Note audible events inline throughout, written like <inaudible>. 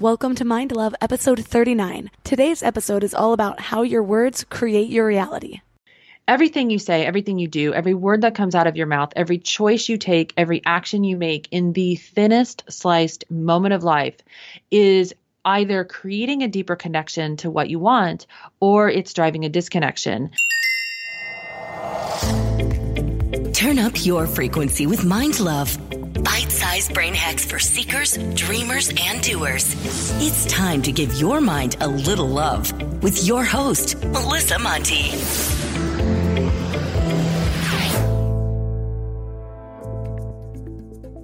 Welcome to Mind Love, episode 39. Today's episode is all about how your words create your reality. Everything you say, everything you do, every word that comes out of your mouth, every choice you take, every action you make in the thinnest sliced moment of life is either creating a deeper connection to what you want or it's driving a disconnection. Turn up your frequency with Mind Love bite sized brain hacks for seekers, dreamers, and doers. It's time to give your mind a little love with your host, Melissa Monte.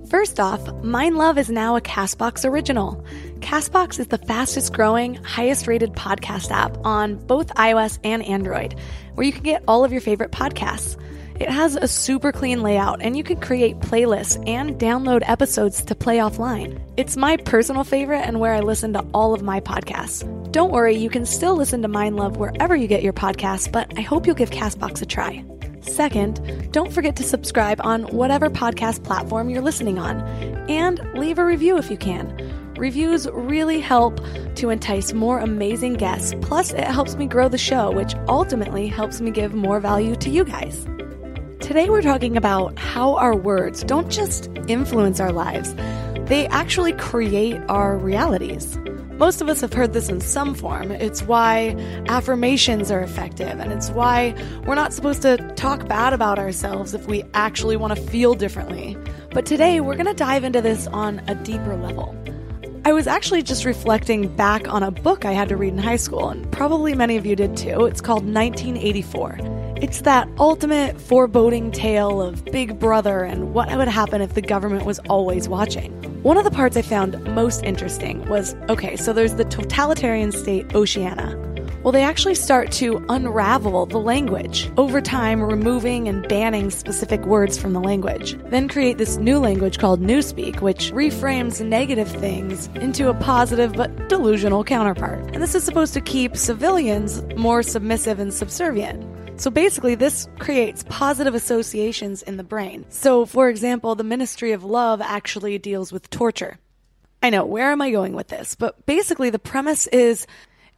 First off, Mind Love is now a Castbox original. Castbox is the fastest growing, highest rated podcast app on both iOS and Android, where you can get all of your favorite podcasts. It has a super clean layout, and you can create playlists and download episodes to play offline. It's my personal favorite and where I listen to all of my podcasts. Don't worry, you can still listen to Mind Love wherever you get your podcasts, but I hope you'll give Castbox a try. Second, don't forget to subscribe on whatever podcast platform you're listening on, and leave a review if you can. Reviews really help to entice more amazing guests, plus, it helps me grow the show, which ultimately helps me give more value to you guys. Today, we're talking about how our words don't just influence our lives, they actually create our realities. Most of us have heard this in some form. It's why affirmations are effective, and it's why we're not supposed to talk bad about ourselves if we actually want to feel differently. But today, we're going to dive into this on a deeper level. I was actually just reflecting back on a book I had to read in high school, and probably many of you did too. It's called 1984. It's that ultimate foreboding tale of Big Brother and what would happen if the government was always watching. One of the parts I found most interesting was okay, so there's the totalitarian state Oceania. Well, they actually start to unravel the language over time, removing and banning specific words from the language. Then create this new language called Newspeak, which reframes negative things into a positive but delusional counterpart. And this is supposed to keep civilians more submissive and subservient. So basically, this creates positive associations in the brain. So, for example, the Ministry of Love actually deals with torture. I know, where am I going with this? But basically, the premise is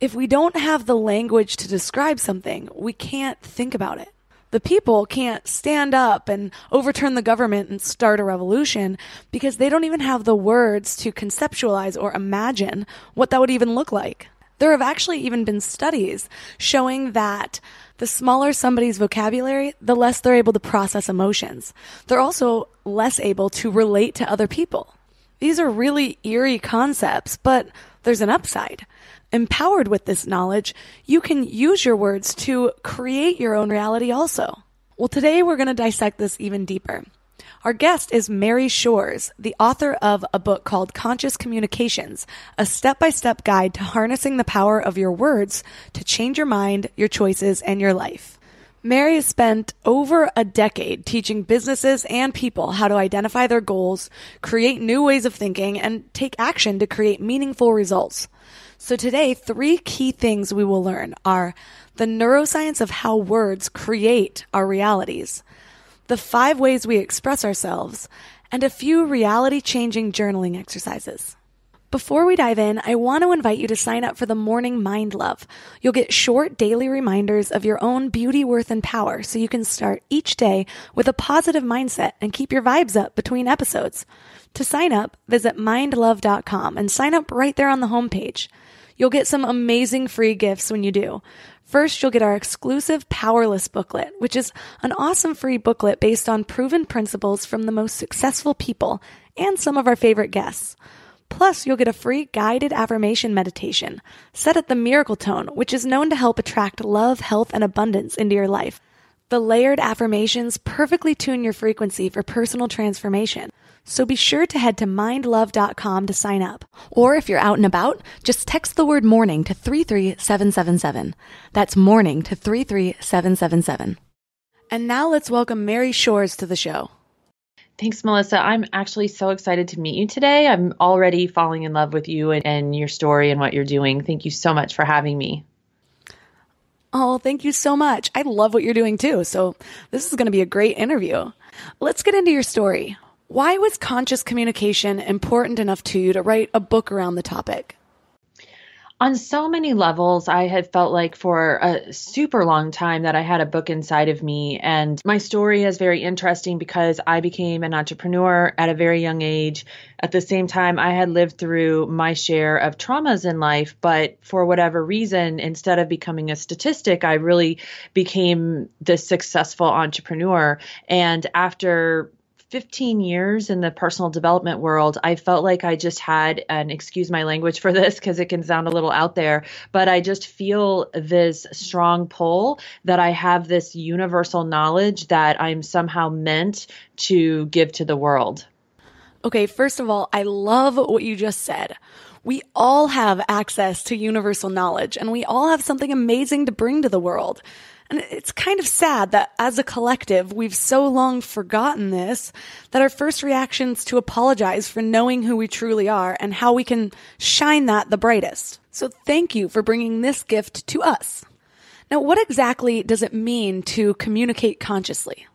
if we don't have the language to describe something, we can't think about it. The people can't stand up and overturn the government and start a revolution because they don't even have the words to conceptualize or imagine what that would even look like. There have actually even been studies showing that the smaller somebody's vocabulary, the less they're able to process emotions. They're also less able to relate to other people. These are really eerie concepts, but there's an upside. Empowered with this knowledge, you can use your words to create your own reality also. Well, today we're going to dissect this even deeper. Our guest is Mary Shores, the author of a book called Conscious Communications, a step by step guide to harnessing the power of your words to change your mind, your choices, and your life. Mary has spent over a decade teaching businesses and people how to identify their goals, create new ways of thinking, and take action to create meaningful results. So today, three key things we will learn are the neuroscience of how words create our realities, the five ways we express ourselves, and a few reality changing journaling exercises. Before we dive in, I want to invite you to sign up for the Morning Mind Love. You'll get short daily reminders of your own beauty, worth, and power so you can start each day with a positive mindset and keep your vibes up between episodes. To sign up, visit mindlove.com and sign up right there on the homepage. You'll get some amazing free gifts when you do. First, you'll get our exclusive Powerless booklet, which is an awesome free booklet based on proven principles from the most successful people and some of our favorite guests. Plus, you'll get a free guided affirmation meditation set at the miracle tone, which is known to help attract love, health, and abundance into your life. The layered affirmations perfectly tune your frequency for personal transformation. So be sure to head to mindlove.com to sign up. Or if you're out and about, just text the word morning to 33777. That's morning to 33777. And now let's welcome Mary Shores to the show. Thanks, Melissa. I'm actually so excited to meet you today. I'm already falling in love with you and, and your story and what you're doing. Thank you so much for having me. Oh, thank you so much. I love what you're doing too. So, this is going to be a great interview. Let's get into your story. Why was conscious communication important enough to you to write a book around the topic? On so many levels, I had felt like for a super long time that I had a book inside of me. And my story is very interesting because I became an entrepreneur at a very young age. At the same time, I had lived through my share of traumas in life, but for whatever reason, instead of becoming a statistic, I really became this successful entrepreneur. And after 15 years in the personal development world, I felt like I just had, and excuse my language for this because it can sound a little out there, but I just feel this strong pull that I have this universal knowledge that I'm somehow meant to give to the world. Okay, first of all, I love what you just said. We all have access to universal knowledge and we all have something amazing to bring to the world. And it's kind of sad that as a collective, we've so long forgotten this that our first reaction is to apologize for knowing who we truly are and how we can shine that the brightest. So thank you for bringing this gift to us. Now, what exactly does it mean to communicate consciously?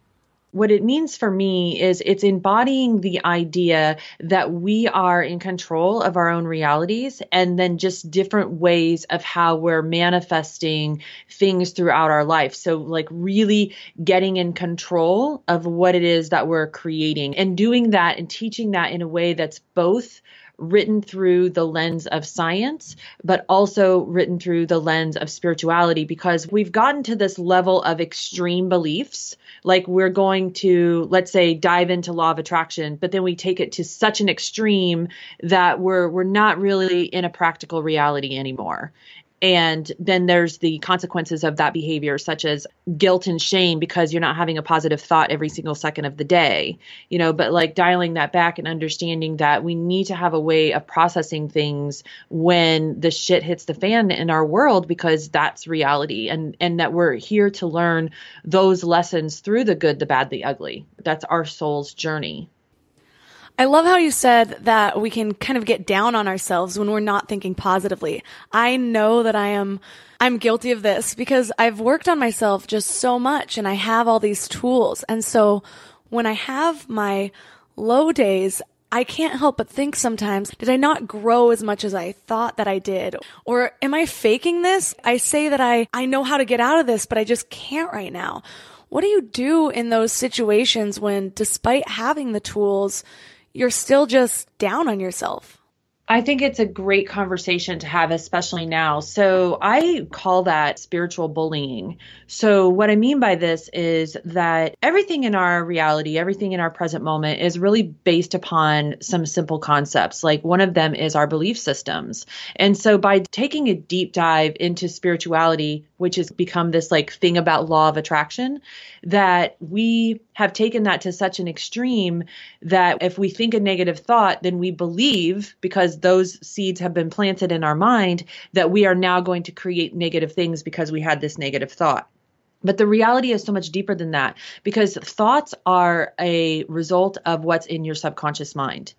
What it means for me is it's embodying the idea that we are in control of our own realities and then just different ways of how we're manifesting things throughout our life. So, like, really getting in control of what it is that we're creating and doing that and teaching that in a way that's both written through the lens of science, but also written through the lens of spirituality because we've gotten to this level of extreme beliefs like we're going to let's say dive into law of attraction but then we take it to such an extreme that we're we're not really in a practical reality anymore and then there's the consequences of that behavior, such as guilt and shame because you're not having a positive thought every single second of the day, you know, but like dialing that back and understanding that we need to have a way of processing things when the shit hits the fan in our world because that's reality and and that we're here to learn those lessons through the good, the bad, the ugly. That's our soul's journey. I love how you said that we can kind of get down on ourselves when we're not thinking positively. I know that I am, I'm guilty of this because I've worked on myself just so much and I have all these tools. And so when I have my low days, I can't help but think sometimes, did I not grow as much as I thought that I did? Or am I faking this? I say that I, I know how to get out of this, but I just can't right now. What do you do in those situations when despite having the tools, you're still just down on yourself. I think it's a great conversation to have, especially now. So I call that spiritual bullying. So what I mean by this is that everything in our reality, everything in our present moment is really based upon some simple concepts. Like one of them is our belief systems. And so by taking a deep dive into spirituality, which has become this like thing about law of attraction, that we have taken that to such an extreme that if we think a negative thought, then we believe because those seeds have been planted in our mind that we are now going to create negative things because we had this negative thought. But the reality is so much deeper than that because thoughts are a result of what's in your subconscious mind.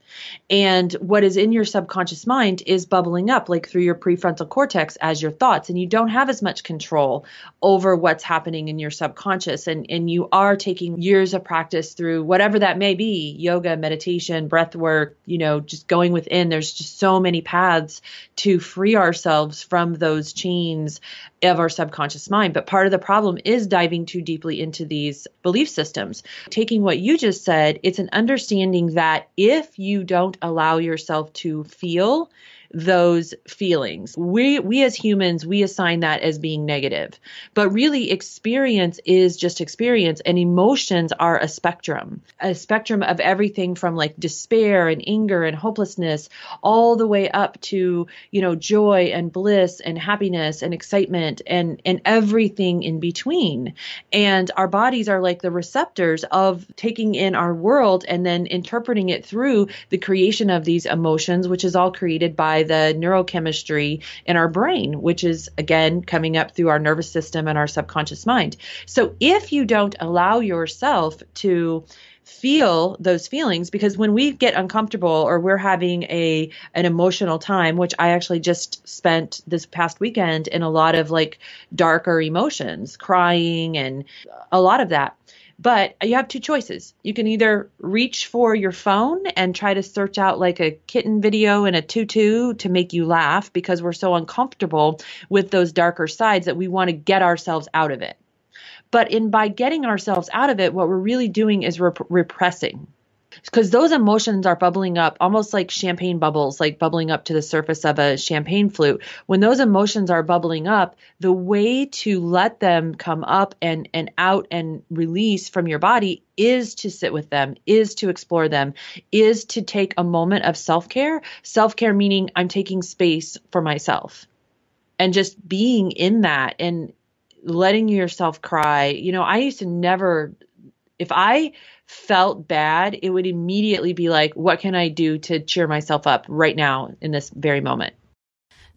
And what is in your subconscious mind is bubbling up like through your prefrontal cortex as your thoughts. And you don't have as much control over what's happening in your subconscious. And, and you are taking years of practice through whatever that may be yoga, meditation, breath work, you know, just going within. There's just so many paths to free ourselves from those chains of our subconscious mind. But part of the problem is diving too deeply into these belief systems. Taking what you just said, it's an understanding that if you don't allow yourself to feel, those feelings. We we as humans, we assign that as being negative. But really experience is just experience and emotions are a spectrum. A spectrum of everything from like despair and anger and hopelessness all the way up to, you know, joy and bliss and happiness and excitement and and everything in between. And our bodies are like the receptors of taking in our world and then interpreting it through the creation of these emotions, which is all created by the neurochemistry in our brain, which is again coming up through our nervous system and our subconscious mind. So if you don't allow yourself to feel those feelings because when we get uncomfortable or we're having a an emotional time which i actually just spent this past weekend in a lot of like darker emotions crying and a lot of that but you have two choices. You can either reach for your phone and try to search out like a kitten video in a tutu to make you laugh because we're so uncomfortable with those darker sides that we want to get ourselves out of it. But in by getting ourselves out of it, what we're really doing is rep- repressing because those emotions are bubbling up almost like champagne bubbles, like bubbling up to the surface of a champagne flute. When those emotions are bubbling up, the way to let them come up and, and out and release from your body is to sit with them, is to explore them, is to take a moment of self care. Self care meaning I'm taking space for myself and just being in that and letting yourself cry. You know, I used to never, if I, felt bad, it would immediately be like, what can I do to cheer myself up right now in this very moment?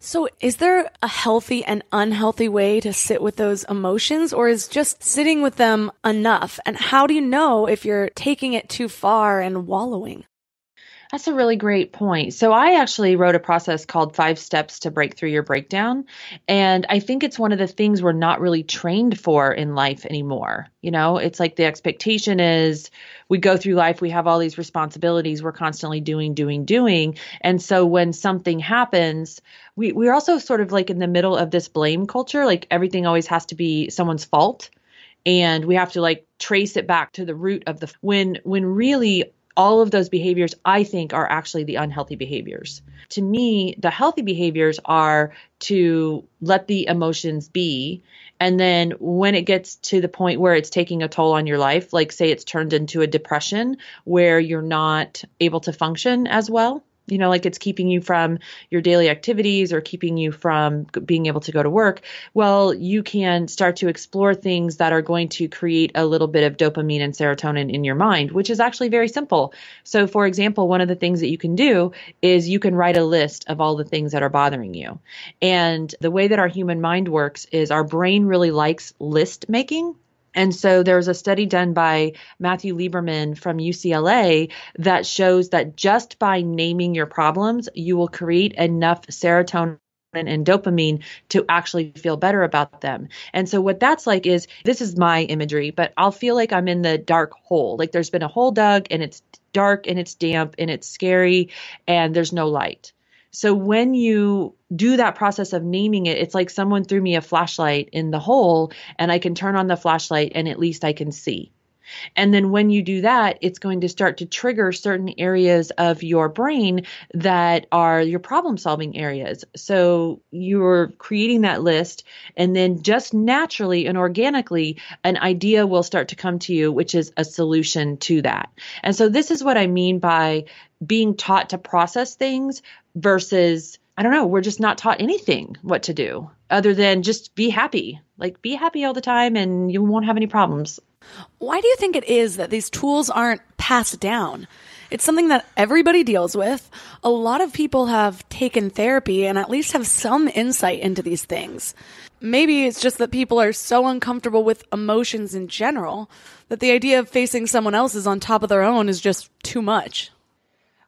So, is there a healthy and unhealthy way to sit with those emotions, or is just sitting with them enough? And how do you know if you're taking it too far and wallowing? That's a really great point. So I actually wrote a process called Five Steps to Break Through Your Breakdown. And I think it's one of the things we're not really trained for in life anymore. You know, it's like the expectation is we go through life, we have all these responsibilities, we're constantly doing, doing, doing. And so when something happens, we, we're also sort of like in the middle of this blame culture. Like everything always has to be someone's fault and we have to like trace it back to the root of the when when really all of those behaviors I think are actually the unhealthy behaviors. To me, the healthy behaviors are to let the emotions be. And then when it gets to the point where it's taking a toll on your life, like say it's turned into a depression where you're not able to function as well, you know, like it's keeping you from your daily activities or keeping you from being able to go to work, well, you can start to explore things that are going to create a little bit of dopamine and serotonin in your mind, which is actually very simple. So, for example, one of the things that you can do is you can write a list of all the things that are bothering you. And the way that our human mind works is our brain really likes list making. And so there's a study done by Matthew Lieberman from UCLA that shows that just by naming your problems, you will create enough serotonin and dopamine to actually feel better about them. And so what that's like is this is my imagery, but I'll feel like I'm in the dark hole. Like there's been a hole dug and it's dark and it's damp and it's scary and there's no light. So when you do that process of naming it, it's like someone threw me a flashlight in the hole and I can turn on the flashlight and at least I can see. And then when you do that, it's going to start to trigger certain areas of your brain that are your problem solving areas. So you're creating that list, and then just naturally and organically, an idea will start to come to you, which is a solution to that. And so this is what I mean by being taught to process things versus I don't know, we're just not taught anything what to do other than just be happy. Like be happy all the time and you won't have any problems. Why do you think it is that these tools aren't passed down? It's something that everybody deals with. A lot of people have taken therapy and at least have some insight into these things. Maybe it's just that people are so uncomfortable with emotions in general that the idea of facing someone else's on top of their own is just too much.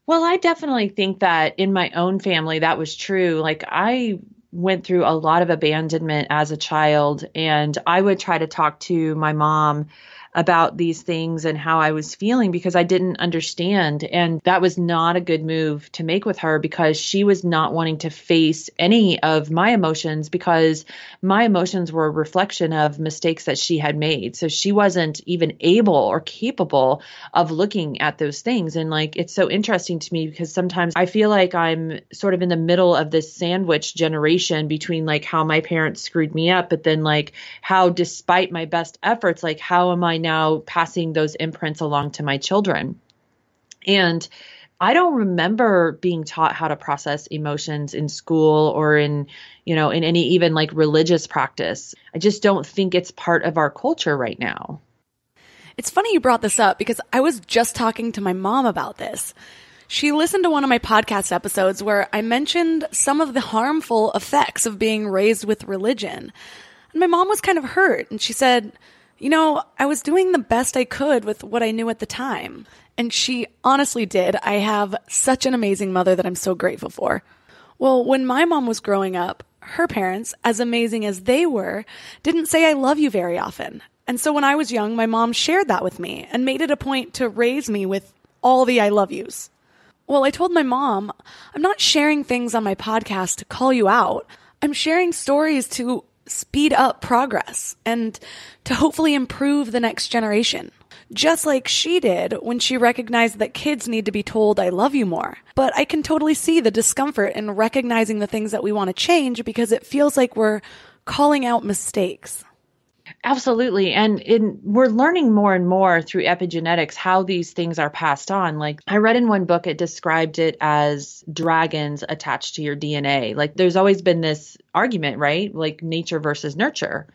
Well, I definitely think that in my own family that was true. Like I went through a lot of abandonment as a child and I would try to talk to my mom about these things and how I was feeling because I didn't understand. And that was not a good move to make with her because she was not wanting to face any of my emotions because my emotions were a reflection of mistakes that she had made. So she wasn't even able or capable of looking at those things. And like, it's so interesting to me because sometimes I feel like I'm sort of in the middle of this sandwich generation between like how my parents screwed me up, but then like how, despite my best efforts, like how am I now passing those imprints along to my children? And I don't remember being taught how to process emotions in school or in, you know, in any even like religious practice. I just don't think it's part of our culture right now. It's funny you brought this up because I was just talking to my mom about this. She listened to one of my podcast episodes where I mentioned some of the harmful effects of being raised with religion. And my mom was kind of hurt and she said, you know, I was doing the best I could with what I knew at the time. And she honestly did. I have such an amazing mother that I'm so grateful for. Well, when my mom was growing up, her parents, as amazing as they were, didn't say I love you very often. And so when I was young, my mom shared that with me and made it a point to raise me with all the I love yous. Well, I told my mom, I'm not sharing things on my podcast to call you out. I'm sharing stories to speed up progress and to hopefully improve the next generation. Just like she did when she recognized that kids need to be told, I love you more. But I can totally see the discomfort in recognizing the things that we want to change because it feels like we're calling out mistakes. Absolutely. And in, we're learning more and more through epigenetics how these things are passed on. Like I read in one book, it described it as dragons attached to your DNA. Like there's always been this argument, right? Like nature versus nurture.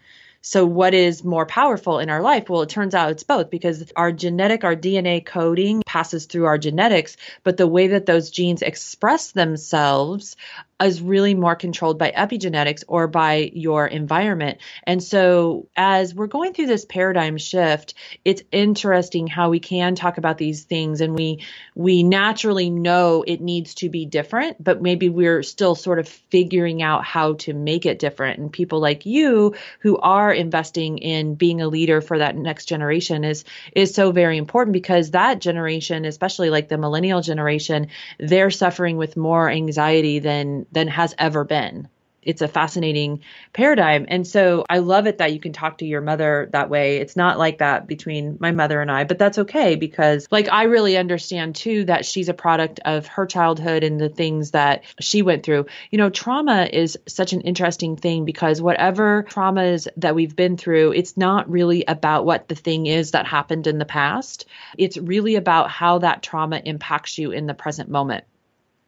So, what is more powerful in our life? Well, it turns out it's both because our genetic, our DNA coding passes through our genetics, but the way that those genes express themselves is really more controlled by epigenetics or by your environment. And so, as we're going through this paradigm shift, it's interesting how we can talk about these things and we we naturally know it needs to be different, but maybe we're still sort of figuring out how to make it different. And people like you who are investing in being a leader for that next generation is is so very important because that generation, especially like the millennial generation, they're suffering with more anxiety than than has ever been it's a fascinating paradigm. And so I love it that you can talk to your mother that way. It's not like that between my mother and I, but that's okay because like I really understand too that she's a product of her childhood and the things that she went through. You know, trauma is such an interesting thing because whatever traumas that we've been through, it's not really about what the thing is that happened in the past. It's really about how that trauma impacts you in the present moment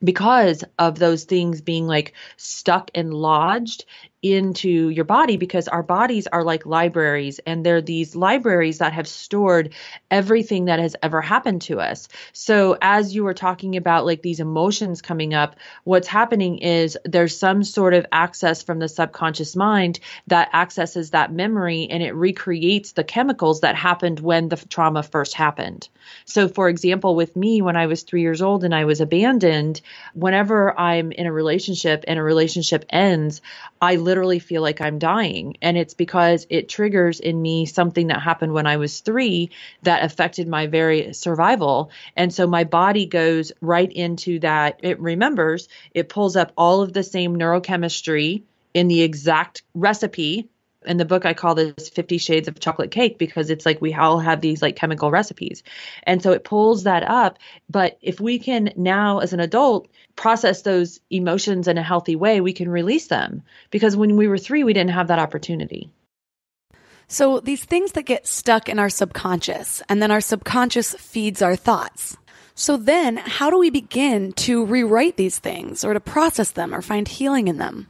because of those things being like stuck and lodged into your body because our bodies are like libraries and they're these libraries that have stored everything that has ever happened to us. So as you were talking about like these emotions coming up, what's happening is there's some sort of access from the subconscious mind that accesses that memory and it recreates the chemicals that happened when the trauma first happened. So for example, with me when I was 3 years old and I was abandoned, whenever I'm in a relationship and a relationship ends, I literally feel like I'm dying. And it's because it triggers in me something that happened when I was three that affected my very survival. And so my body goes right into that. It remembers, it pulls up all of the same neurochemistry in the exact recipe in the book i call this 50 shades of chocolate cake because it's like we all have these like chemical recipes. And so it pulls that up. But if we can now as an adult process those emotions in a healthy way we can release them. Because when we were 3 we didn't have that opportunity. So these things that get stuck in our subconscious and then our subconscious feeds our thoughts. So then how do we begin to rewrite these things or to process them or find healing in them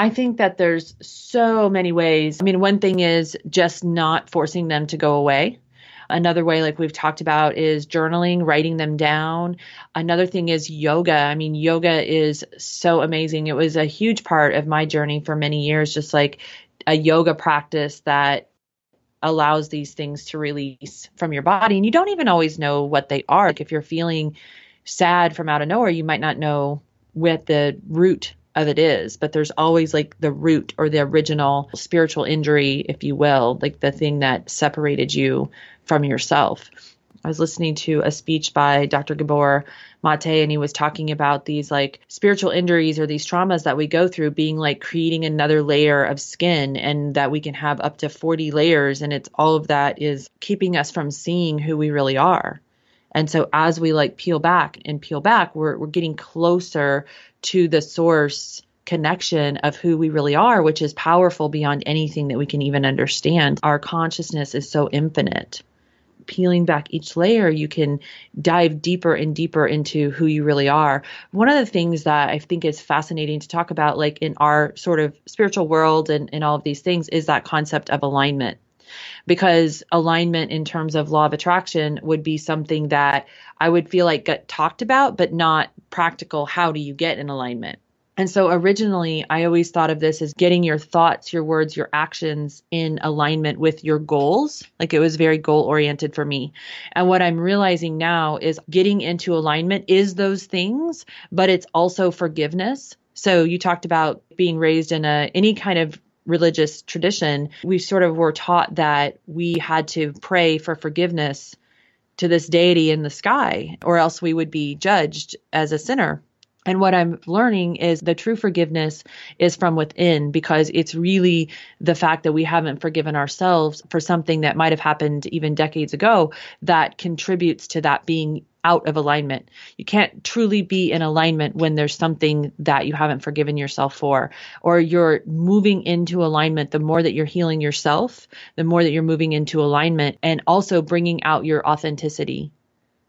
I think that there's so many ways. I mean, one thing is just not forcing them to go away. Another way, like we've talked about, is journaling, writing them down. Another thing is yoga. I mean, yoga is so amazing. It was a huge part of my journey for many years, just like a yoga practice that allows these things to release from your body. And you don't even always know what they are. Like if you're feeling sad from out of nowhere, you might not know what the root of it is, but there's always like the root or the original spiritual injury, if you will, like the thing that separated you from yourself. I was listening to a speech by Dr. Gabor Mate, and he was talking about these like spiritual injuries or these traumas that we go through being like creating another layer of skin, and that we can have up to 40 layers. And it's all of that is keeping us from seeing who we really are. And so as we like peel back and peel back, we're, we're getting closer to the source connection of who we really are, which is powerful beyond anything that we can even understand. Our consciousness is so infinite peeling back each layer, you can dive deeper and deeper into who you really are. One of the things that I think is fascinating to talk about, like in our sort of spiritual world and, and all of these things, is that concept of alignment. Because alignment in terms of law of attraction would be something that I would feel like got talked about, but not practical. How do you get in alignment? And so originally, I always thought of this as getting your thoughts, your words, your actions in alignment with your goals. Like it was very goal oriented for me. And what I'm realizing now is getting into alignment is those things, but it's also forgiveness. So you talked about being raised in a any kind of religious tradition. We sort of were taught that we had to pray for forgiveness to this deity in the sky, or else we would be judged as a sinner. And what I'm learning is the true forgiveness is from within because it's really the fact that we haven't forgiven ourselves for something that might have happened even decades ago that contributes to that being out of alignment. You can't truly be in alignment when there's something that you haven't forgiven yourself for, or you're moving into alignment. The more that you're healing yourself, the more that you're moving into alignment and also bringing out your authenticity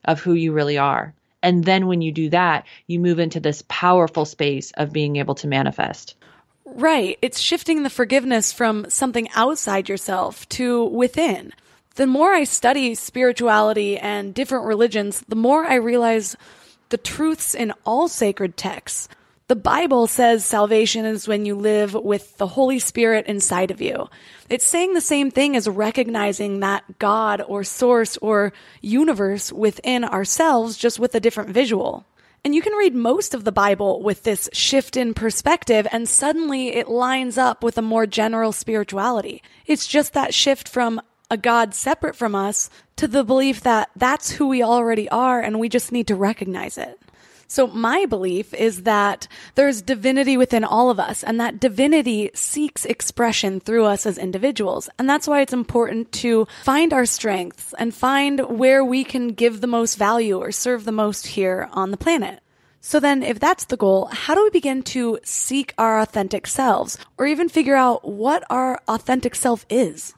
of who you really are. And then when you do that, you move into this powerful space of being able to manifest. Right. It's shifting the forgiveness from something outside yourself to within. The more I study spirituality and different religions, the more I realize the truths in all sacred texts. The Bible says salvation is when you live with the Holy Spirit inside of you. It's saying the same thing as recognizing that God or source or universe within ourselves, just with a different visual. And you can read most of the Bible with this shift in perspective, and suddenly it lines up with a more general spirituality. It's just that shift from a God separate from us to the belief that that's who we already are, and we just need to recognize it. So my belief is that there's divinity within all of us and that divinity seeks expression through us as individuals. And that's why it's important to find our strengths and find where we can give the most value or serve the most here on the planet. So then, if that's the goal, how do we begin to seek our authentic selves or even figure out what our authentic self is?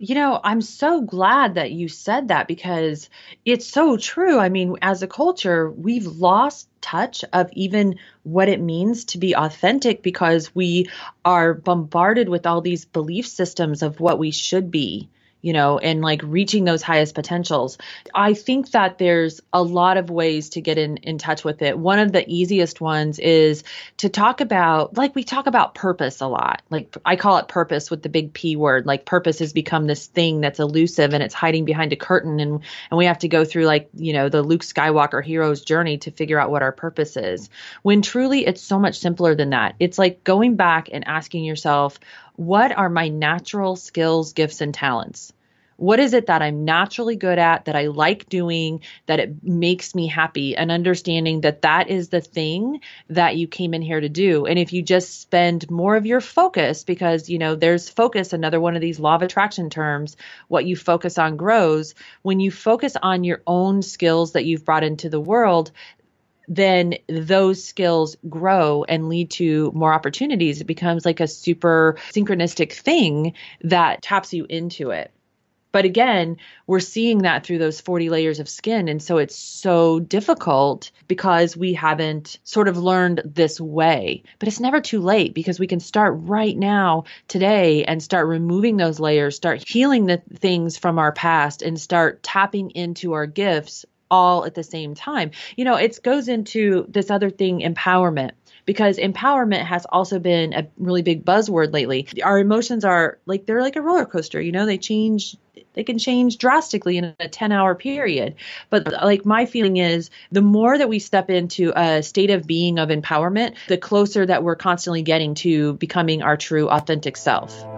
You know, I'm so glad that you said that because it's so true. I mean, as a culture, we've lost touch of even what it means to be authentic because we are bombarded with all these belief systems of what we should be you know, and like reaching those highest potentials. I think that there's a lot of ways to get in, in touch with it. One of the easiest ones is to talk about, like, we talk about purpose a lot. Like, I call it purpose with the big P word. Like, purpose has become this thing that's elusive and it's hiding behind a curtain. And, and we have to go through, like, you know, the Luke Skywalker hero's journey to figure out what our purpose is. When truly it's so much simpler than that. It's like going back and asking yourself, what are my natural skills, gifts, and talents? What is it that I'm naturally good at, that I like doing, that it makes me happy, and understanding that that is the thing that you came in here to do. And if you just spend more of your focus, because, you know, there's focus, another one of these law of attraction terms, what you focus on grows. When you focus on your own skills that you've brought into the world, then those skills grow and lead to more opportunities. It becomes like a super synchronistic thing that taps you into it. But again, we're seeing that through those 40 layers of skin. And so it's so difficult because we haven't sort of learned this way. But it's never too late because we can start right now, today, and start removing those layers, start healing the things from our past, and start tapping into our gifts all at the same time. You know, it goes into this other thing, empowerment because empowerment has also been a really big buzzword lately. Our emotions are like they're like a roller coaster, you know, they change they can change drastically in a 10 hour period. But like my feeling is the more that we step into a state of being of empowerment, the closer that we're constantly getting to becoming our true authentic self.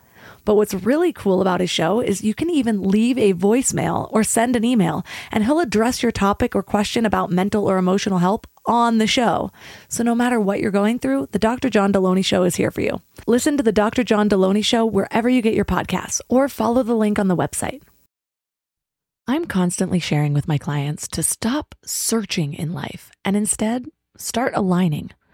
But what's really cool about his show is you can even leave a voicemail or send an email, and he'll address your topic or question about mental or emotional help on the show. So no matter what you're going through, the Dr. John Delony Show is here for you. Listen to the Dr. John Delony Show wherever you get your podcasts or follow the link on the website. I'm constantly sharing with my clients to stop searching in life and instead start aligning.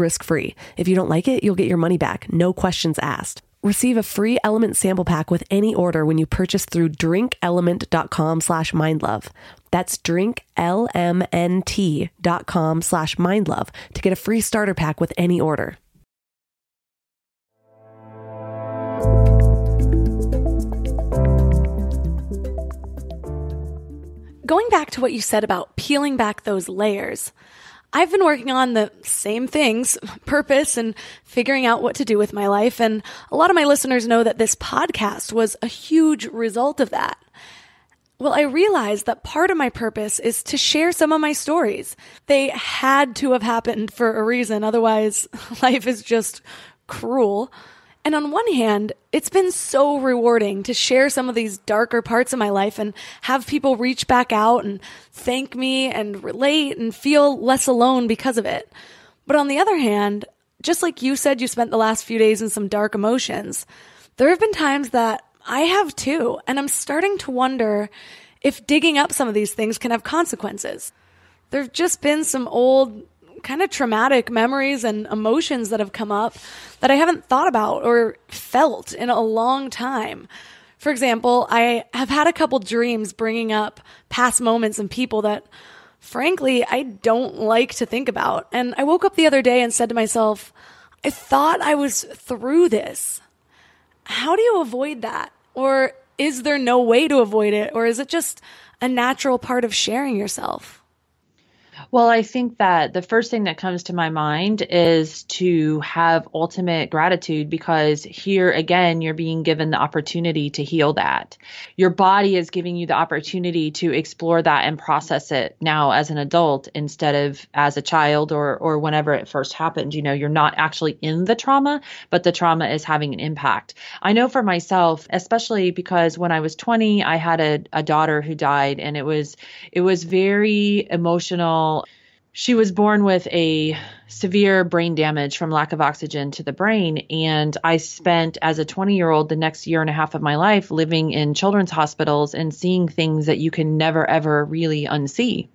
risk free. If you don't like it, you'll get your money back, no questions asked. Receive a free Element sample pack with any order when you purchase through drinkelement.com slash mindlove. That's drinklmnt.com slash mindlove to get a free starter pack with any order. Going back to what you said about peeling back those layers, I've been working on the same things, <laughs> purpose and figuring out what to do with my life. And a lot of my listeners know that this podcast was a huge result of that. Well, I realized that part of my purpose is to share some of my stories. They had to have happened for a reason. Otherwise, <laughs> life is just cruel. And on one hand, it's been so rewarding to share some of these darker parts of my life and have people reach back out and thank me and relate and feel less alone because of it. But on the other hand, just like you said, you spent the last few days in some dark emotions. There have been times that I have too. And I'm starting to wonder if digging up some of these things can have consequences. There have just been some old, kind of traumatic memories and emotions that have come up that I haven't thought about or felt in a long time. For example, I have had a couple dreams bringing up past moments and people that, frankly, I don't like to think about. And I woke up the other day and said to myself, I thought I was through this. How do you avoid that? Or is there no way to avoid it? Or is it just a natural part of sharing yourself? Well, I think that the first thing that comes to my mind is to have ultimate gratitude because here again, you're being given the opportunity to heal that. Your body is giving you the opportunity to explore that and process it now as an adult instead of as a child or, or whenever it first happened. You know, you're not actually in the trauma, but the trauma is having an impact. I know for myself, especially because when I was 20, I had a, a daughter who died and it was, it was very emotional she was born with a severe brain damage from lack of oxygen to the brain. And I spent, as a 20 year old, the next year and a half of my life living in children's hospitals and seeing things that you can never, ever really unsee.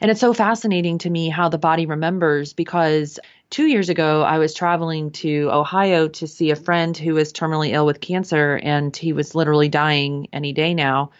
And it's so fascinating to me how the body remembers because two years ago, I was traveling to Ohio to see a friend who was terminally ill with cancer, and he was literally dying any day now.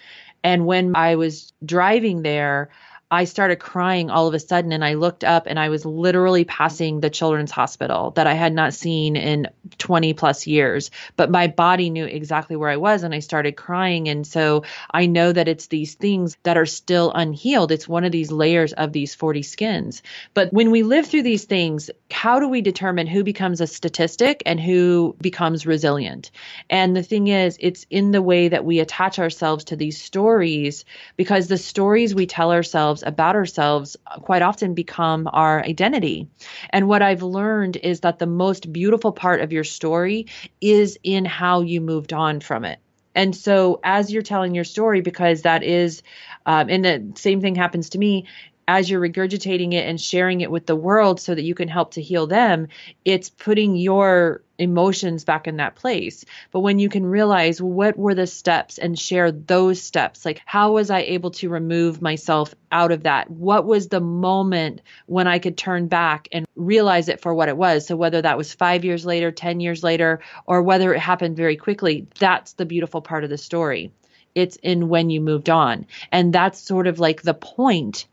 And when I was driving there, I started crying all of a sudden and I looked up and I was literally passing the children's hospital that I had not seen in 20 plus years. But my body knew exactly where I was and I started crying. And so I know that it's these things that are still unhealed. It's one of these layers of these 40 skins. But when we live through these things, how do we determine who becomes a statistic and who becomes resilient? And the thing is, it's in the way that we attach ourselves to these stories because the stories we tell ourselves about ourselves quite often become our identity. And what I've learned is that the most beautiful part of your story is in how you moved on from it. And so, as you're telling your story, because that is, um, and the same thing happens to me, as you're regurgitating it and sharing it with the world so that you can help to heal them, it's putting your emotions back in that place. But when you can realize what were the steps and share those steps, like how was I able to remove myself out of that? What was the moment when I could turn back and realize it for what it was? So whether that was five years later, 10 years later, or whether it happened very quickly, that's the beautiful part of the story. It's in when you moved on. And that's sort of like the point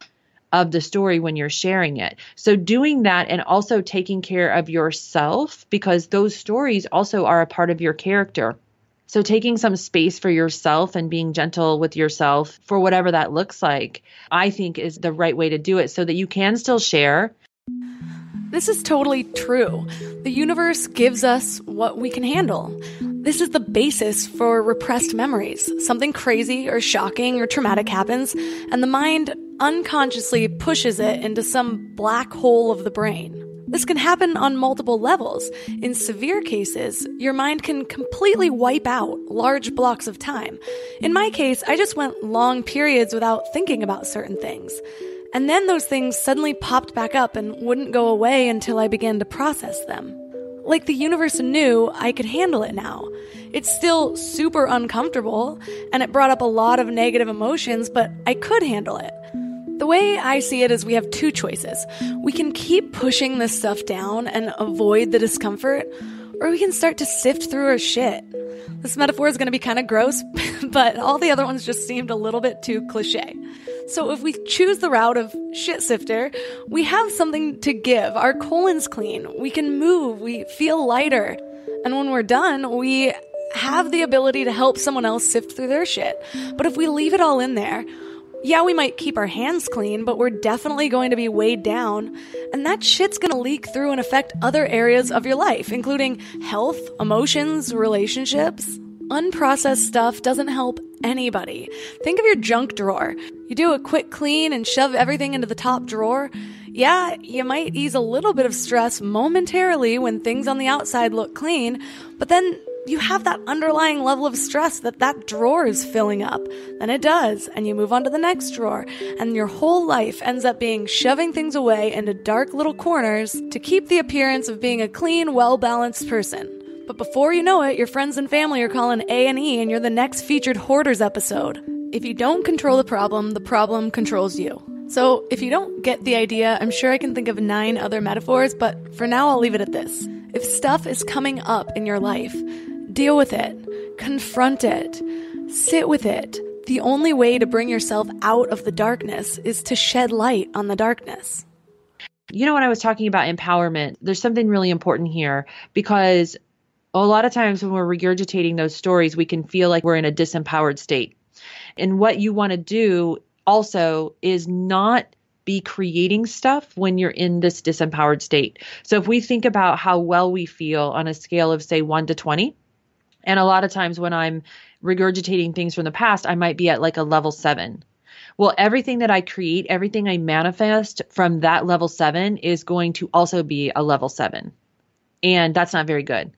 of the story when you're sharing it. So doing that and also taking care of yourself because those stories also are a part of your character. So taking some space for yourself and being gentle with yourself for whatever that looks like, I think is the right way to do it so that you can still share. This is totally true. The universe gives us what we can handle. This is the basis for repressed memories. Something crazy or shocking or traumatic happens, and the mind unconsciously pushes it into some black hole of the brain. This can happen on multiple levels. In severe cases, your mind can completely wipe out large blocks of time. In my case, I just went long periods without thinking about certain things. And then those things suddenly popped back up and wouldn't go away until I began to process them. Like the universe knew I could handle it now. It's still super uncomfortable, and it brought up a lot of negative emotions, but I could handle it. The way I see it is we have two choices. We can keep pushing this stuff down and avoid the discomfort, or we can start to sift through our shit. This metaphor is going to be kind of gross, <laughs> but all the other ones just seemed a little bit too cliche. So if we choose the route of shit sifter, we have something to give. Our colon's clean. We can move. We feel lighter. And when we're done, we have the ability to help someone else sift through their shit. But if we leave it all in there, Yeah, we might keep our hands clean, but we're definitely going to be weighed down. And that shit's gonna leak through and affect other areas of your life, including health, emotions, relationships. Unprocessed stuff doesn't help anybody. Think of your junk drawer. You do a quick clean and shove everything into the top drawer. Yeah, you might ease a little bit of stress momentarily when things on the outside look clean, but then you have that underlying level of stress that that drawer is filling up. Then it does, and you move on to the next drawer, and your whole life ends up being shoving things away into dark little corners to keep the appearance of being a clean, well-balanced person. But before you know it, your friends and family are calling A&E and you're the next featured Hoarders episode. If you don't control the problem, the problem controls you. So, if you don't get the idea, I'm sure I can think of nine other metaphors, but for now I'll leave it at this. If stuff is coming up in your life, deal with it, confront it, sit with it. The only way to bring yourself out of the darkness is to shed light on the darkness. You know, when I was talking about empowerment, there's something really important here because a lot of times when we're regurgitating those stories, we can feel like we're in a disempowered state. And what you want to do also is not be creating stuff when you're in this disempowered state. So if we think about how well we feel on a scale of, say, one to 20, and a lot of times when I'm regurgitating things from the past, I might be at like a level seven. Well, everything that I create, everything I manifest from that level seven is going to also be a level seven. And that's not very good.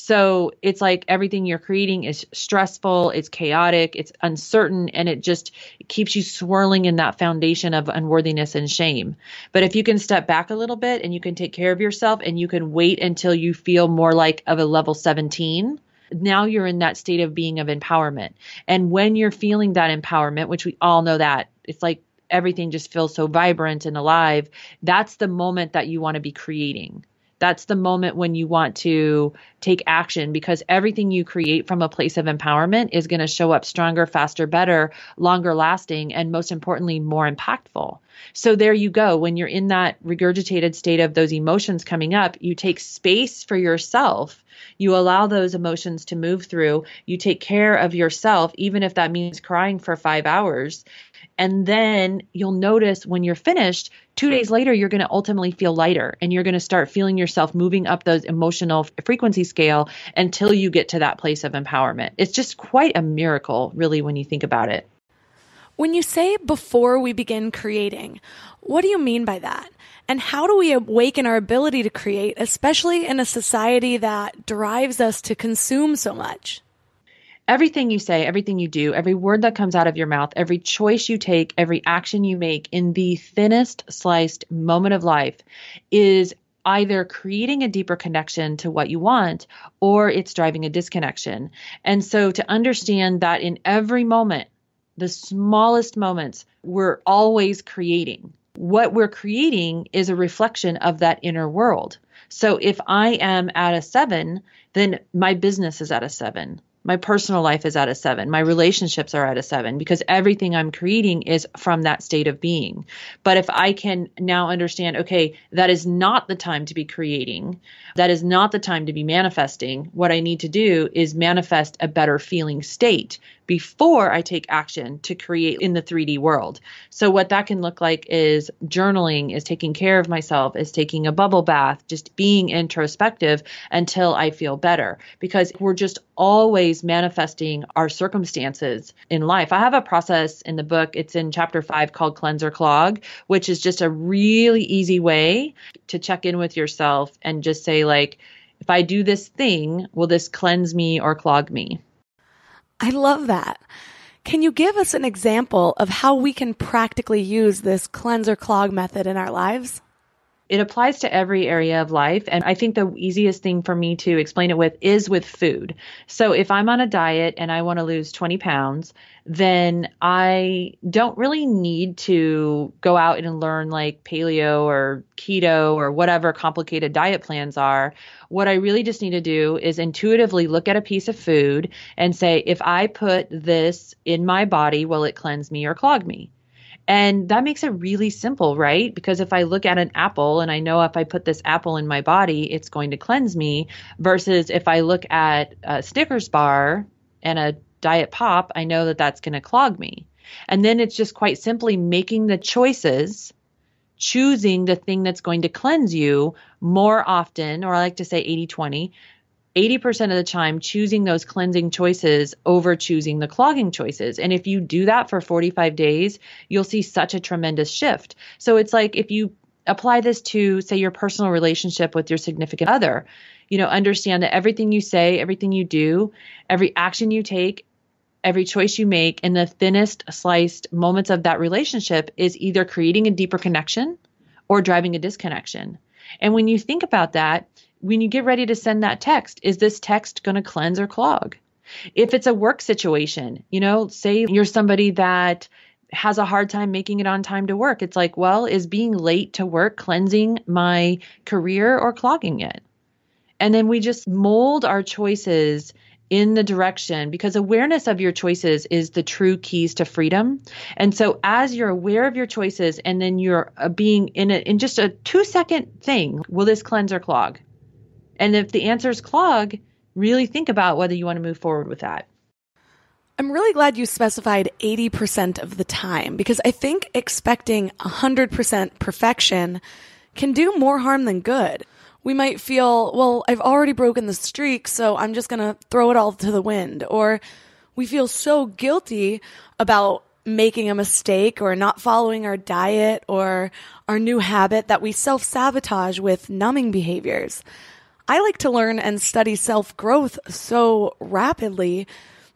So it's like everything you're creating is stressful, it's chaotic, it's uncertain, and it just keeps you swirling in that foundation of unworthiness and shame. But if you can step back a little bit and you can take care of yourself and you can wait until you feel more like of a level 17, now you're in that state of being of empowerment. And when you're feeling that empowerment, which we all know that, it's like everything just feels so vibrant and alive, that's the moment that you want to be creating that's the moment when you want to take action because everything you create from a place of empowerment is going to show up stronger, faster, better, longer lasting, and most importantly, more impactful. So there you go. When you're in that regurgitated state of those emotions coming up, you take space for yourself. You allow those emotions to move through. You take care of yourself, even if that means crying for five hours. And then you'll notice when you're finished, two days later, you're going to ultimately feel lighter and you're going to start feeling yourself moving up those emotional frequency scale until you get to that place of empowerment. It's just quite a miracle, really, when you think about it. When you say before we begin creating, what do you mean by that? And how do we awaken our ability to create, especially in a society that drives us to consume so much? everything you say, everything you do, every word that comes out of your mouth, every choice you take, every action you make in the thinnest sliced moment of life is either creating a deeper connection to what you want or it's driving a disconnection. And so to understand that in every moment, the smallest moments, we're always creating. What we're creating is a reflection of that inner world. So if I am at a seven, then my business is at a seven my personal life is at a seven. My relationships are at a seven because everything I'm creating is from that state of being. But if I can now understand, okay, that is not the time to be creating, that is not the time to be manifesting. What I need to do is manifest a better feeling state before I take action to create in the 3D world. So, what that can look like is journaling, is taking care of myself, is taking a bubble bath, just being introspective until I feel better because we're just always manifesting our circumstances in life. I have a process in the book, it's in chapter five called Cleanse or Clog, which is just a really easy way to check in with yourself and just say, like, if I do this thing, will this cleanse me or clog me? I love that. Can you give us an example of how we can practically use this cleanse or clog method in our lives? It applies to every area of life. And I think the easiest thing for me to explain it with is with food. So if I'm on a diet and I want to lose 20 pounds, then I don't really need to go out and learn like paleo or keto or whatever complicated diet plans are. What I really just need to do is intuitively look at a piece of food and say, if I put this in my body, will it cleanse me or clog me? And that makes it really simple, right? Because if I look at an apple and I know if I put this apple in my body, it's going to cleanse me, versus if I look at a Snickers bar and a diet pop, I know that that's going to clog me. And then it's just quite simply making the choices, choosing the thing that's going to cleanse you more often, or I like to say 80 20. 80% of the time choosing those cleansing choices over choosing the clogging choices. And if you do that for 45 days, you'll see such a tremendous shift. So it's like if you apply this to, say, your personal relationship with your significant other, you know, understand that everything you say, everything you do, every action you take, every choice you make in the thinnest sliced moments of that relationship is either creating a deeper connection or driving a disconnection. And when you think about that, when you get ready to send that text, is this text going to cleanse or clog? If it's a work situation, you know, say you're somebody that has a hard time making it on time to work. It's like, well, is being late to work cleansing my career or clogging it? And then we just mold our choices in the direction because awareness of your choices is the true keys to freedom. And so as you're aware of your choices and then you're uh, being in a, in just a 2 second thing, will this cleanse or clog? And if the answer is clog, really think about whether you want to move forward with that. I'm really glad you specified 80% of the time because I think expecting 100% perfection can do more harm than good. We might feel, well, I've already broken the streak, so I'm just going to throw it all to the wind. Or we feel so guilty about making a mistake or not following our diet or our new habit that we self sabotage with numbing behaviors. I like to learn and study self growth so rapidly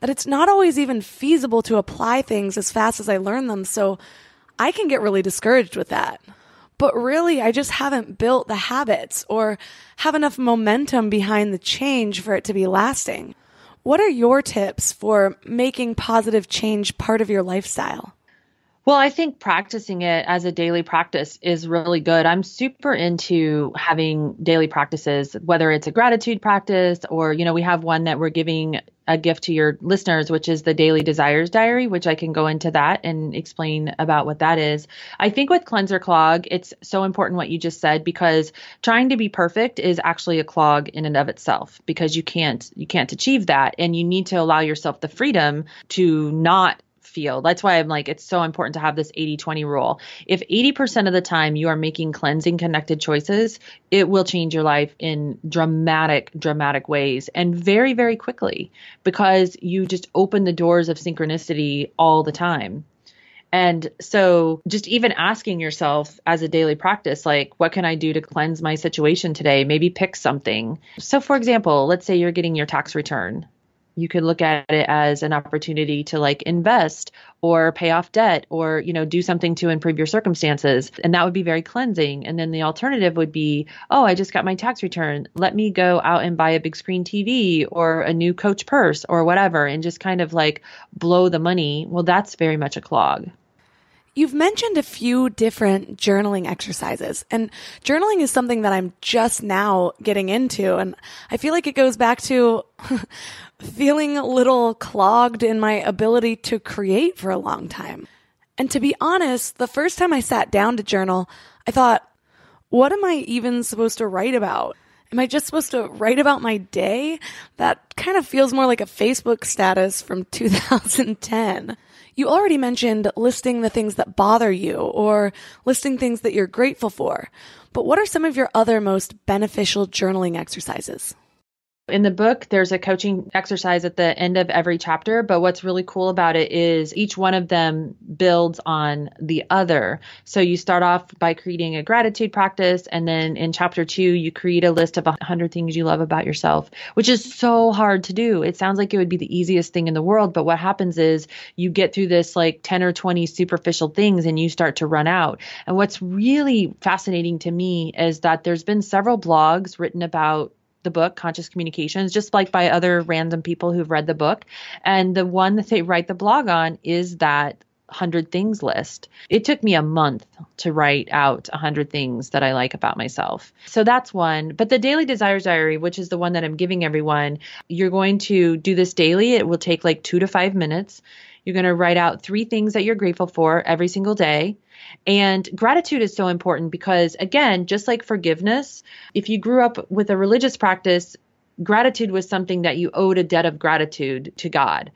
that it's not always even feasible to apply things as fast as I learn them. So I can get really discouraged with that. But really, I just haven't built the habits or have enough momentum behind the change for it to be lasting. What are your tips for making positive change part of your lifestyle? Well, I think practicing it as a daily practice is really good. I'm super into having daily practices, whether it's a gratitude practice or, you know, we have one that we're giving a gift to your listeners, which is the Daily Desires Diary, which I can go into that and explain about what that is. I think with Cleanse or Clog, it's so important what you just said because trying to be perfect is actually a clog in and of itself because you can't you can't achieve that and you need to allow yourself the freedom to not feel. That's why I'm like, it's so important to have this 80 20 rule. If 80% of the time you are making cleansing connected choices, it will change your life in dramatic, dramatic ways and very, very quickly because you just open the doors of synchronicity all the time. And so just even asking yourself as a daily practice, like, what can I do to cleanse my situation today? Maybe pick something. So, for example, let's say you're getting your tax return you could look at it as an opportunity to like invest or pay off debt or you know do something to improve your circumstances. And that would be very cleansing. And then the alternative would be oh i just got my tax return. Let me go out and buy a big screen tv or a new coach purse or whatever and just kind of like blow the money. Well that's very much a clog You've mentioned a few different journaling exercises, and journaling is something that I'm just now getting into. And I feel like it goes back to <laughs> feeling a little clogged in my ability to create for a long time. And to be honest, the first time I sat down to journal, I thought, what am I even supposed to write about? Am I just supposed to write about my day? That kind of feels more like a Facebook status from <laughs> 2010. You already mentioned listing the things that bother you or listing things that you're grateful for. But what are some of your other most beneficial journaling exercises? In the book, there's a coaching exercise at the end of every chapter, but what's really cool about it is each one of them builds on the other. So you start off by creating a gratitude practice, and then in chapter two, you create a list of 100 things you love about yourself, which is so hard to do. It sounds like it would be the easiest thing in the world, but what happens is you get through this like 10 or 20 superficial things and you start to run out. And what's really fascinating to me is that there's been several blogs written about the book, Conscious Communications, just like by other random people who've read the book. And the one that they write the blog on is that 100 things list. It took me a month to write out 100 things that I like about myself. So that's one. But the Daily Desires Diary, which is the one that I'm giving everyone, you're going to do this daily. It will take like two to five minutes. You're going to write out three things that you're grateful for every single day. And gratitude is so important because, again, just like forgiveness, if you grew up with a religious practice, gratitude was something that you owed a debt of gratitude to God.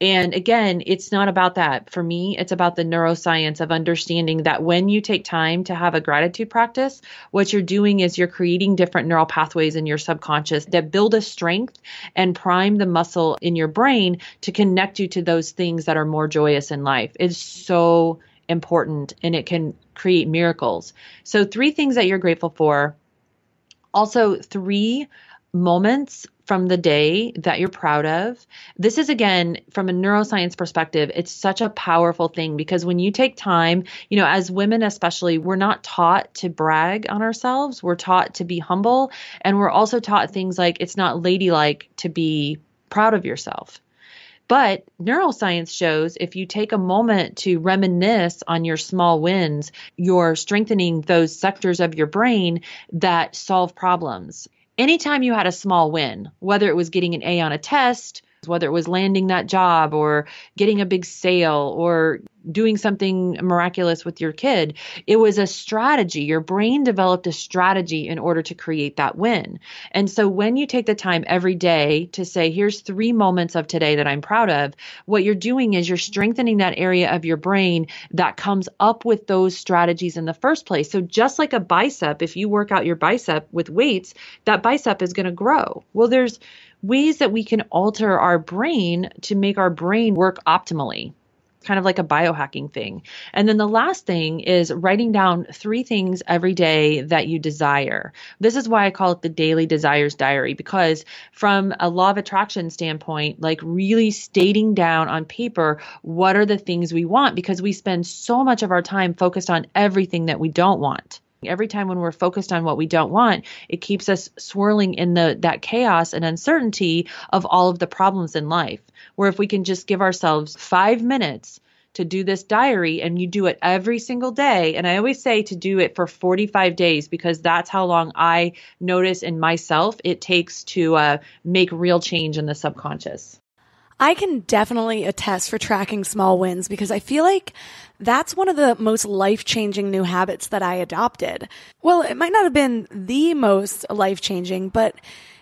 And again, it's not about that. For me, it's about the neuroscience of understanding that when you take time to have a gratitude practice, what you're doing is you're creating different neural pathways in your subconscious that build a strength and prime the muscle in your brain to connect you to those things that are more joyous in life. It's so important and it can create miracles. So, three things that you're grateful for. Also, three moments from the day that you're proud of. This is again from a neuroscience perspective, it's such a powerful thing because when you take time, you know, as women especially, we're not taught to brag on ourselves. We're taught to be humble and we're also taught things like it's not ladylike to be proud of yourself. But neuroscience shows if you take a moment to reminisce on your small wins, you're strengthening those sectors of your brain that solve problems. Anytime you had a small win, whether it was getting an A on a test, whether it was landing that job or getting a big sale or doing something miraculous with your kid. It was a strategy. Your brain developed a strategy in order to create that win. And so when you take the time every day to say, here's three moments of today that I'm proud of, what you're doing is you're strengthening that area of your brain that comes up with those strategies in the first place. So just like a bicep, if you work out your bicep with weights, that bicep is going to grow. Well, there's ways that we can alter our brain to make our brain work optimally kind of like a biohacking thing. And then the last thing is writing down three things every day that you desire. This is why I call it the daily desires diary because from a law of attraction standpoint, like really stating down on paper what are the things we want because we spend so much of our time focused on everything that we don't want. Every time when we're focused on what we don't want, it keeps us swirling in the that chaos and uncertainty of all of the problems in life. Where if we can just give ourselves 5 minutes to do this diary and you do it every single day and I always say to do it for 45 days because that's how long I notice in myself it takes to uh, make real change in the subconscious. I can definitely attest for tracking small wins because I feel like that's one of the most life changing new habits that I adopted. Well, it might not have been the most life changing, but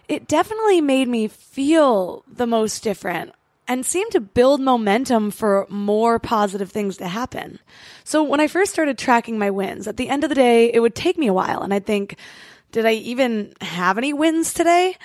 it definitely made me feel the most different and seemed to build momentum for more positive things to happen. So when I first started tracking my wins, at the end of the day, it would take me a while and I'd think, did I even have any wins today?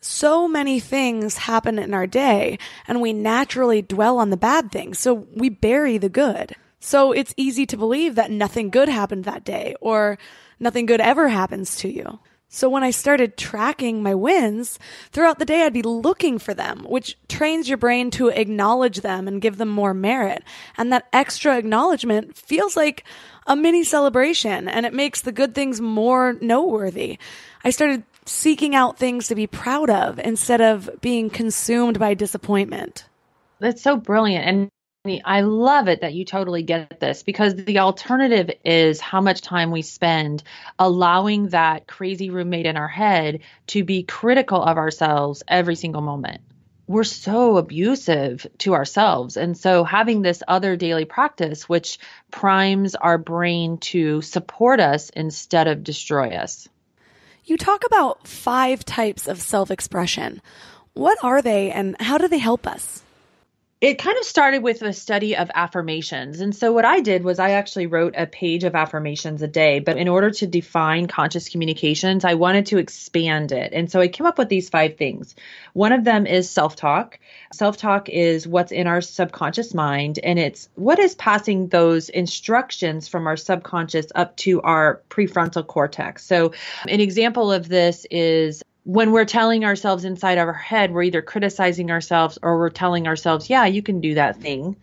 So many things happen in our day and we naturally dwell on the bad things. So we bury the good. So it's easy to believe that nothing good happened that day or nothing good ever happens to you. So when I started tracking my wins throughout the day, I'd be looking for them, which trains your brain to acknowledge them and give them more merit. And that extra acknowledgement feels like a mini celebration and it makes the good things more noteworthy. I started seeking out things to be proud of instead of being consumed by disappointment. That's so brilliant. And I love it that you totally get this because the alternative is how much time we spend allowing that crazy roommate in our head to be critical of ourselves every single moment. We're so abusive to ourselves. And so having this other daily practice, which primes our brain to support us instead of destroy us. You talk about five types of self expression. What are they and how do they help us? It kind of started with a study of affirmations. And so what I did was I actually wrote a page of affirmations a day, but in order to define conscious communications, I wanted to expand it. And so I came up with these five things. One of them is self-talk. Self-talk is what's in our subconscious mind and it's what is passing those instructions from our subconscious up to our prefrontal cortex. So an example of this is when we're telling ourselves inside of our head, we're either criticizing ourselves or we're telling ourselves, yeah, you can do that thing.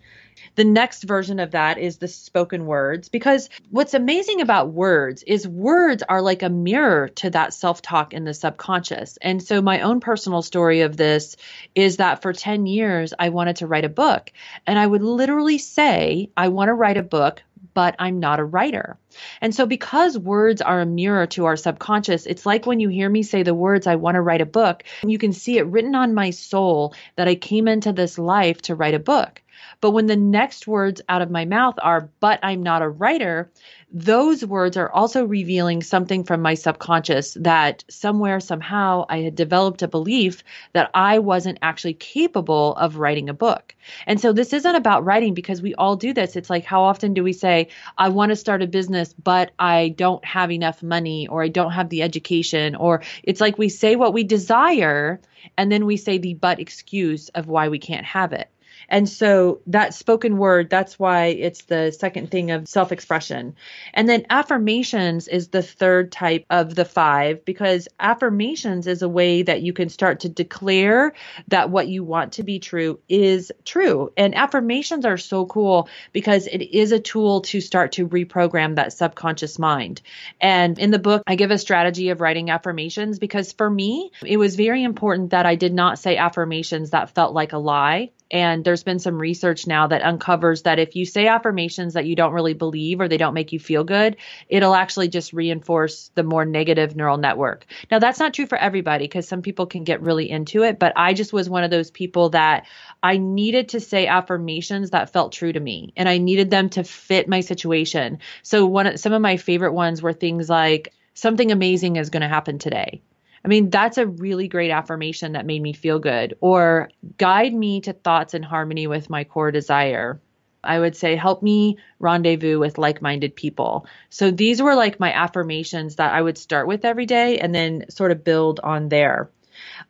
The next version of that is the spoken words because what's amazing about words is words are like a mirror to that self talk in the subconscious. And so, my own personal story of this is that for 10 years, I wanted to write a book. And I would literally say, I want to write a book but I'm not a writer. And so, because words are a mirror to our subconscious, it's like when you hear me say the words, I want to write a book, you can see it written on my soul that I came into this life to write a book. But when the next words out of my mouth are, but I'm not a writer, those words are also revealing something from my subconscious that somewhere, somehow, I had developed a belief that I wasn't actually capable of writing a book. And so this isn't about writing because we all do this. It's like, how often do we say, I want to start a business, but I don't have enough money or I don't have the education? Or it's like we say what we desire and then we say the but excuse of why we can't have it. And so that spoken word, that's why it's the second thing of self expression. And then affirmations is the third type of the five because affirmations is a way that you can start to declare that what you want to be true is true. And affirmations are so cool because it is a tool to start to reprogram that subconscious mind. And in the book, I give a strategy of writing affirmations because for me, it was very important that I did not say affirmations that felt like a lie and there's been some research now that uncovers that if you say affirmations that you don't really believe or they don't make you feel good, it'll actually just reinforce the more negative neural network. Now, that's not true for everybody because some people can get really into it, but I just was one of those people that I needed to say affirmations that felt true to me and I needed them to fit my situation. So one some of my favorite ones were things like something amazing is going to happen today I mean, that's a really great affirmation that made me feel good. Or guide me to thoughts in harmony with my core desire. I would say, help me rendezvous with like minded people. So these were like my affirmations that I would start with every day and then sort of build on there.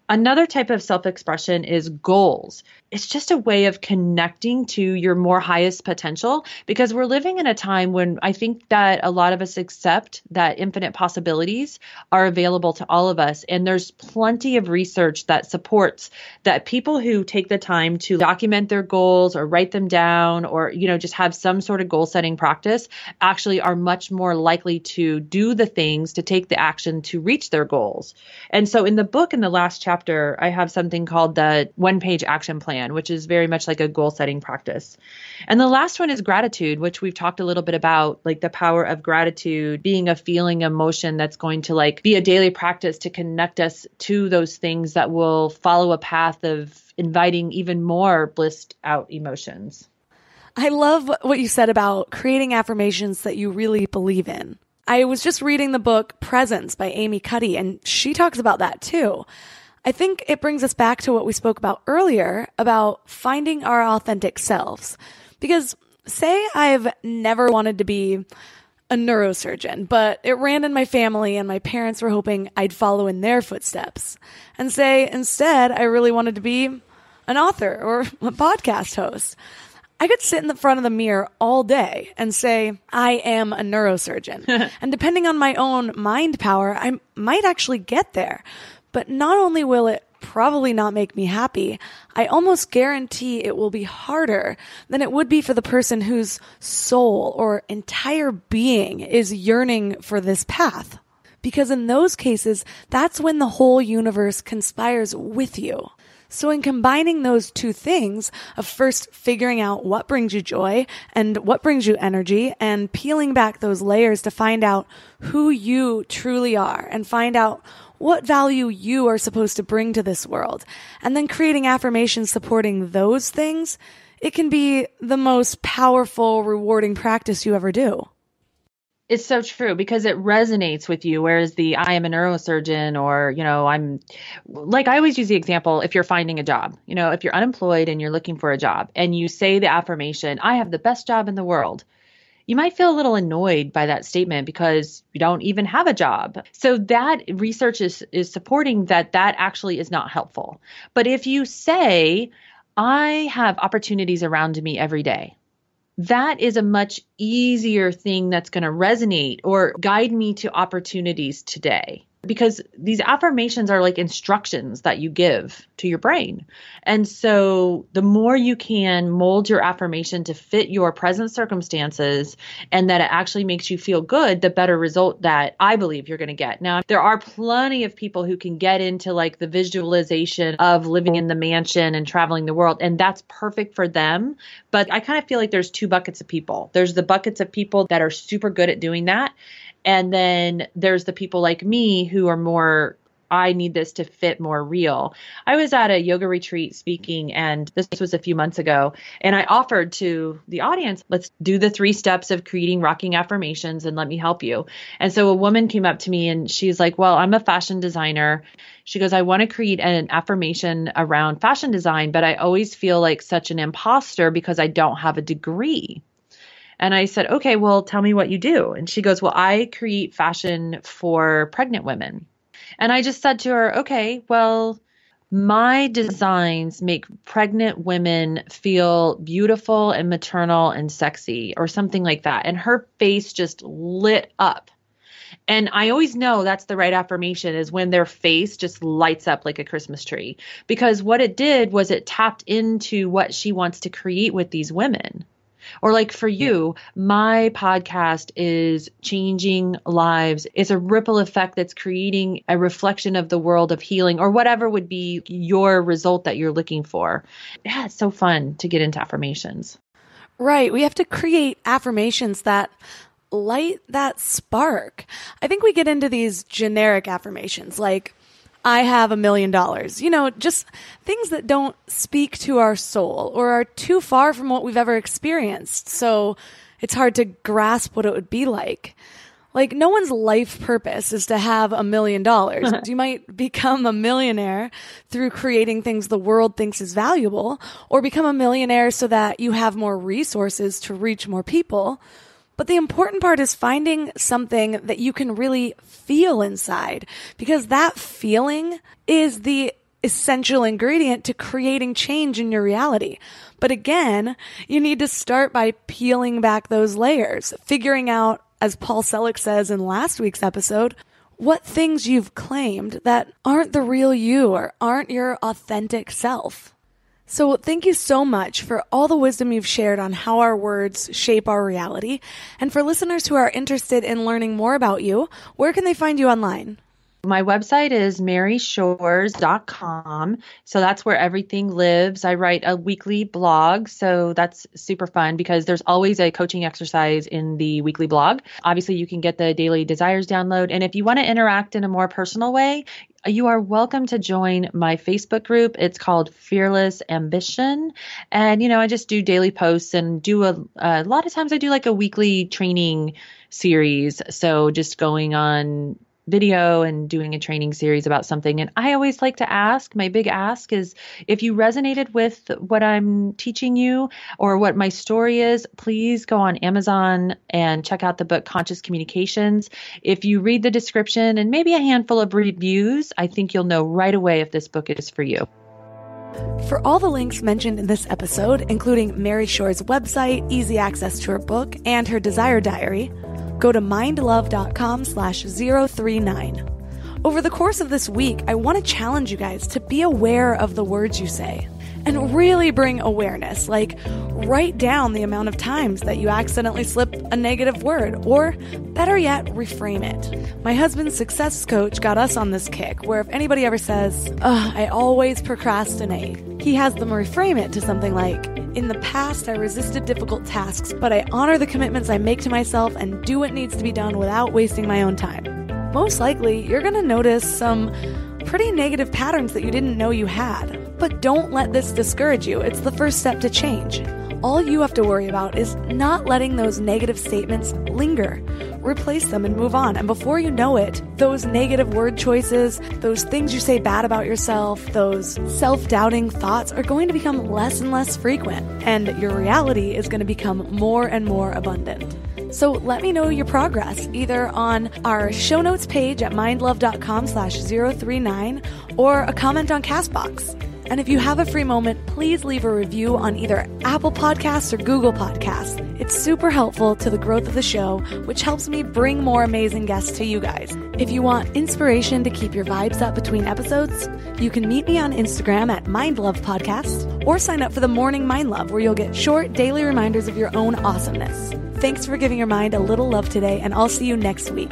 Another type of self expression is goals. It's just a way of connecting to your more highest potential because we're living in a time when I think that a lot of us accept that infinite possibilities are available to all of us. And there's plenty of research that supports that people who take the time to document their goals or write them down or, you know, just have some sort of goal setting practice actually are much more likely to do the things to take the action to reach their goals. And so in the book, in the last chapter, chapter, I have something called the one page action plan, which is very much like a goal setting practice. And the last one is gratitude, which we've talked a little bit about, like the power of gratitude being a feeling emotion that's going to like be a daily practice to connect us to those things that will follow a path of inviting even more blissed out emotions. I love what you said about creating affirmations that you really believe in. I was just reading the book Presence by Amy Cuddy, and she talks about that too. I think it brings us back to what we spoke about earlier about finding our authentic selves. Because say I've never wanted to be a neurosurgeon, but it ran in my family and my parents were hoping I'd follow in their footsteps. And say instead I really wanted to be an author or a podcast host. I could sit in the front of the mirror all day and say, I am a neurosurgeon. <laughs> and depending on my own mind power, I might actually get there. But not only will it probably not make me happy, I almost guarantee it will be harder than it would be for the person whose soul or entire being is yearning for this path. Because in those cases, that's when the whole universe conspires with you. So in combining those two things of first figuring out what brings you joy and what brings you energy and peeling back those layers to find out who you truly are and find out what value you are supposed to bring to this world, and then creating affirmations supporting those things, it can be the most powerful, rewarding practice you ever do. It's so true because it resonates with you. Whereas the I am a neurosurgeon, or, you know, I'm like I always use the example if you're finding a job, you know, if you're unemployed and you're looking for a job and you say the affirmation, I have the best job in the world you might feel a little annoyed by that statement because you don't even have a job. So that research is is supporting that that actually is not helpful. But if you say I have opportunities around me every day, that is a much easier thing that's going to resonate or guide me to opportunities today because these affirmations are like instructions that you give to your brain. And so the more you can mold your affirmation to fit your present circumstances and that it actually makes you feel good, the better result that I believe you're going to get. Now, there are plenty of people who can get into like the visualization of living in the mansion and traveling the world, and that's perfect for them. But I kind of feel like there's two buckets of people. There's the buckets of people that are super good at doing that and then there's the people like me who are more I need this to fit more real. I was at a yoga retreat speaking, and this was a few months ago, and I offered to the audience, let's do the three steps of creating rocking affirmations and let me help you. And so a woman came up to me and she's like, Well, I'm a fashion designer. She goes, I want to create an affirmation around fashion design, but I always feel like such an imposter because I don't have a degree. And I said, okay, well, tell me what you do. And she goes, well, I create fashion for pregnant women. And I just said to her, okay, well, my designs make pregnant women feel beautiful and maternal and sexy or something like that. And her face just lit up. And I always know that's the right affirmation is when their face just lights up like a Christmas tree. Because what it did was it tapped into what she wants to create with these women. Or like for you, my podcast is changing lives. It's a ripple effect that's creating a reflection of the world of healing or whatever would be your result that you're looking for. Yeah, it's so fun to get into affirmations. Right. We have to create affirmations that light that spark. I think we get into these generic affirmations like, I have a million dollars. You know, just things that don't speak to our soul or are too far from what we've ever experienced. So it's hard to grasp what it would be like. Like, no one's life purpose is to have a million dollars. <laughs> You might become a millionaire through creating things the world thinks is valuable, or become a millionaire so that you have more resources to reach more people. But the important part is finding something that you can really feel inside because that feeling is the essential ingredient to creating change in your reality. But again, you need to start by peeling back those layers, figuring out, as Paul Selig says in last week's episode, what things you've claimed that aren't the real you or aren't your authentic self. So, thank you so much for all the wisdom you've shared on how our words shape our reality. And for listeners who are interested in learning more about you, where can they find you online? My website is maryshores.com. So that's where everything lives. I write a weekly blog. So that's super fun because there's always a coaching exercise in the weekly blog. Obviously, you can get the daily desires download. And if you want to interact in a more personal way, you are welcome to join my Facebook group. It's called Fearless Ambition. And, you know, I just do daily posts and do a, a lot of times I do like a weekly training series. So just going on video and doing a training series about something. And I always like to ask my big ask is if you resonated with what I'm teaching you or what my story is, please go on Amazon and check out the book Conscious Communications. If you read the description and maybe a handful of reviews, I think you'll know right away if this book is for you. For all the links mentioned in this episode, including Mary Shores' website, easy access to her book, and her desire diary, go to mindlove.com slash 039. Over the course of this week, I want to challenge you guys to be aware of the words you say and really bring awareness. Like, write down the amount of times that you accidentally slip a negative word, or better yet, reframe it. My husband's success coach got us on this kick where if anybody ever says, I always procrastinate, he has them reframe it to something like, In the past, I resisted difficult tasks, but I honor the commitments I make to myself and do what needs to be done without wasting my own time. Most likely, you're going to notice some pretty negative patterns that you didn't know you had. But don't let this discourage you. It's the first step to change. All you have to worry about is not letting those negative statements linger. Replace them and move on. And before you know it, those negative word choices, those things you say bad about yourself, those self doubting thoughts are going to become less and less frequent. And your reality is going to become more and more abundant. So let me know your progress either on our show notes page at mindlove.com slash 039 or a comment on Castbox. And if you have a free moment, please leave a review on either Apple Podcasts or Google Podcasts. It's super helpful to the growth of the show, which helps me bring more amazing guests to you guys. If you want inspiration to keep your vibes up between episodes, you can meet me on Instagram at MindLove Podcast or sign up for the Morning Mind Love, where you'll get short daily reminders of your own awesomeness. Thanks for giving your mind a little love today, and I'll see you next week.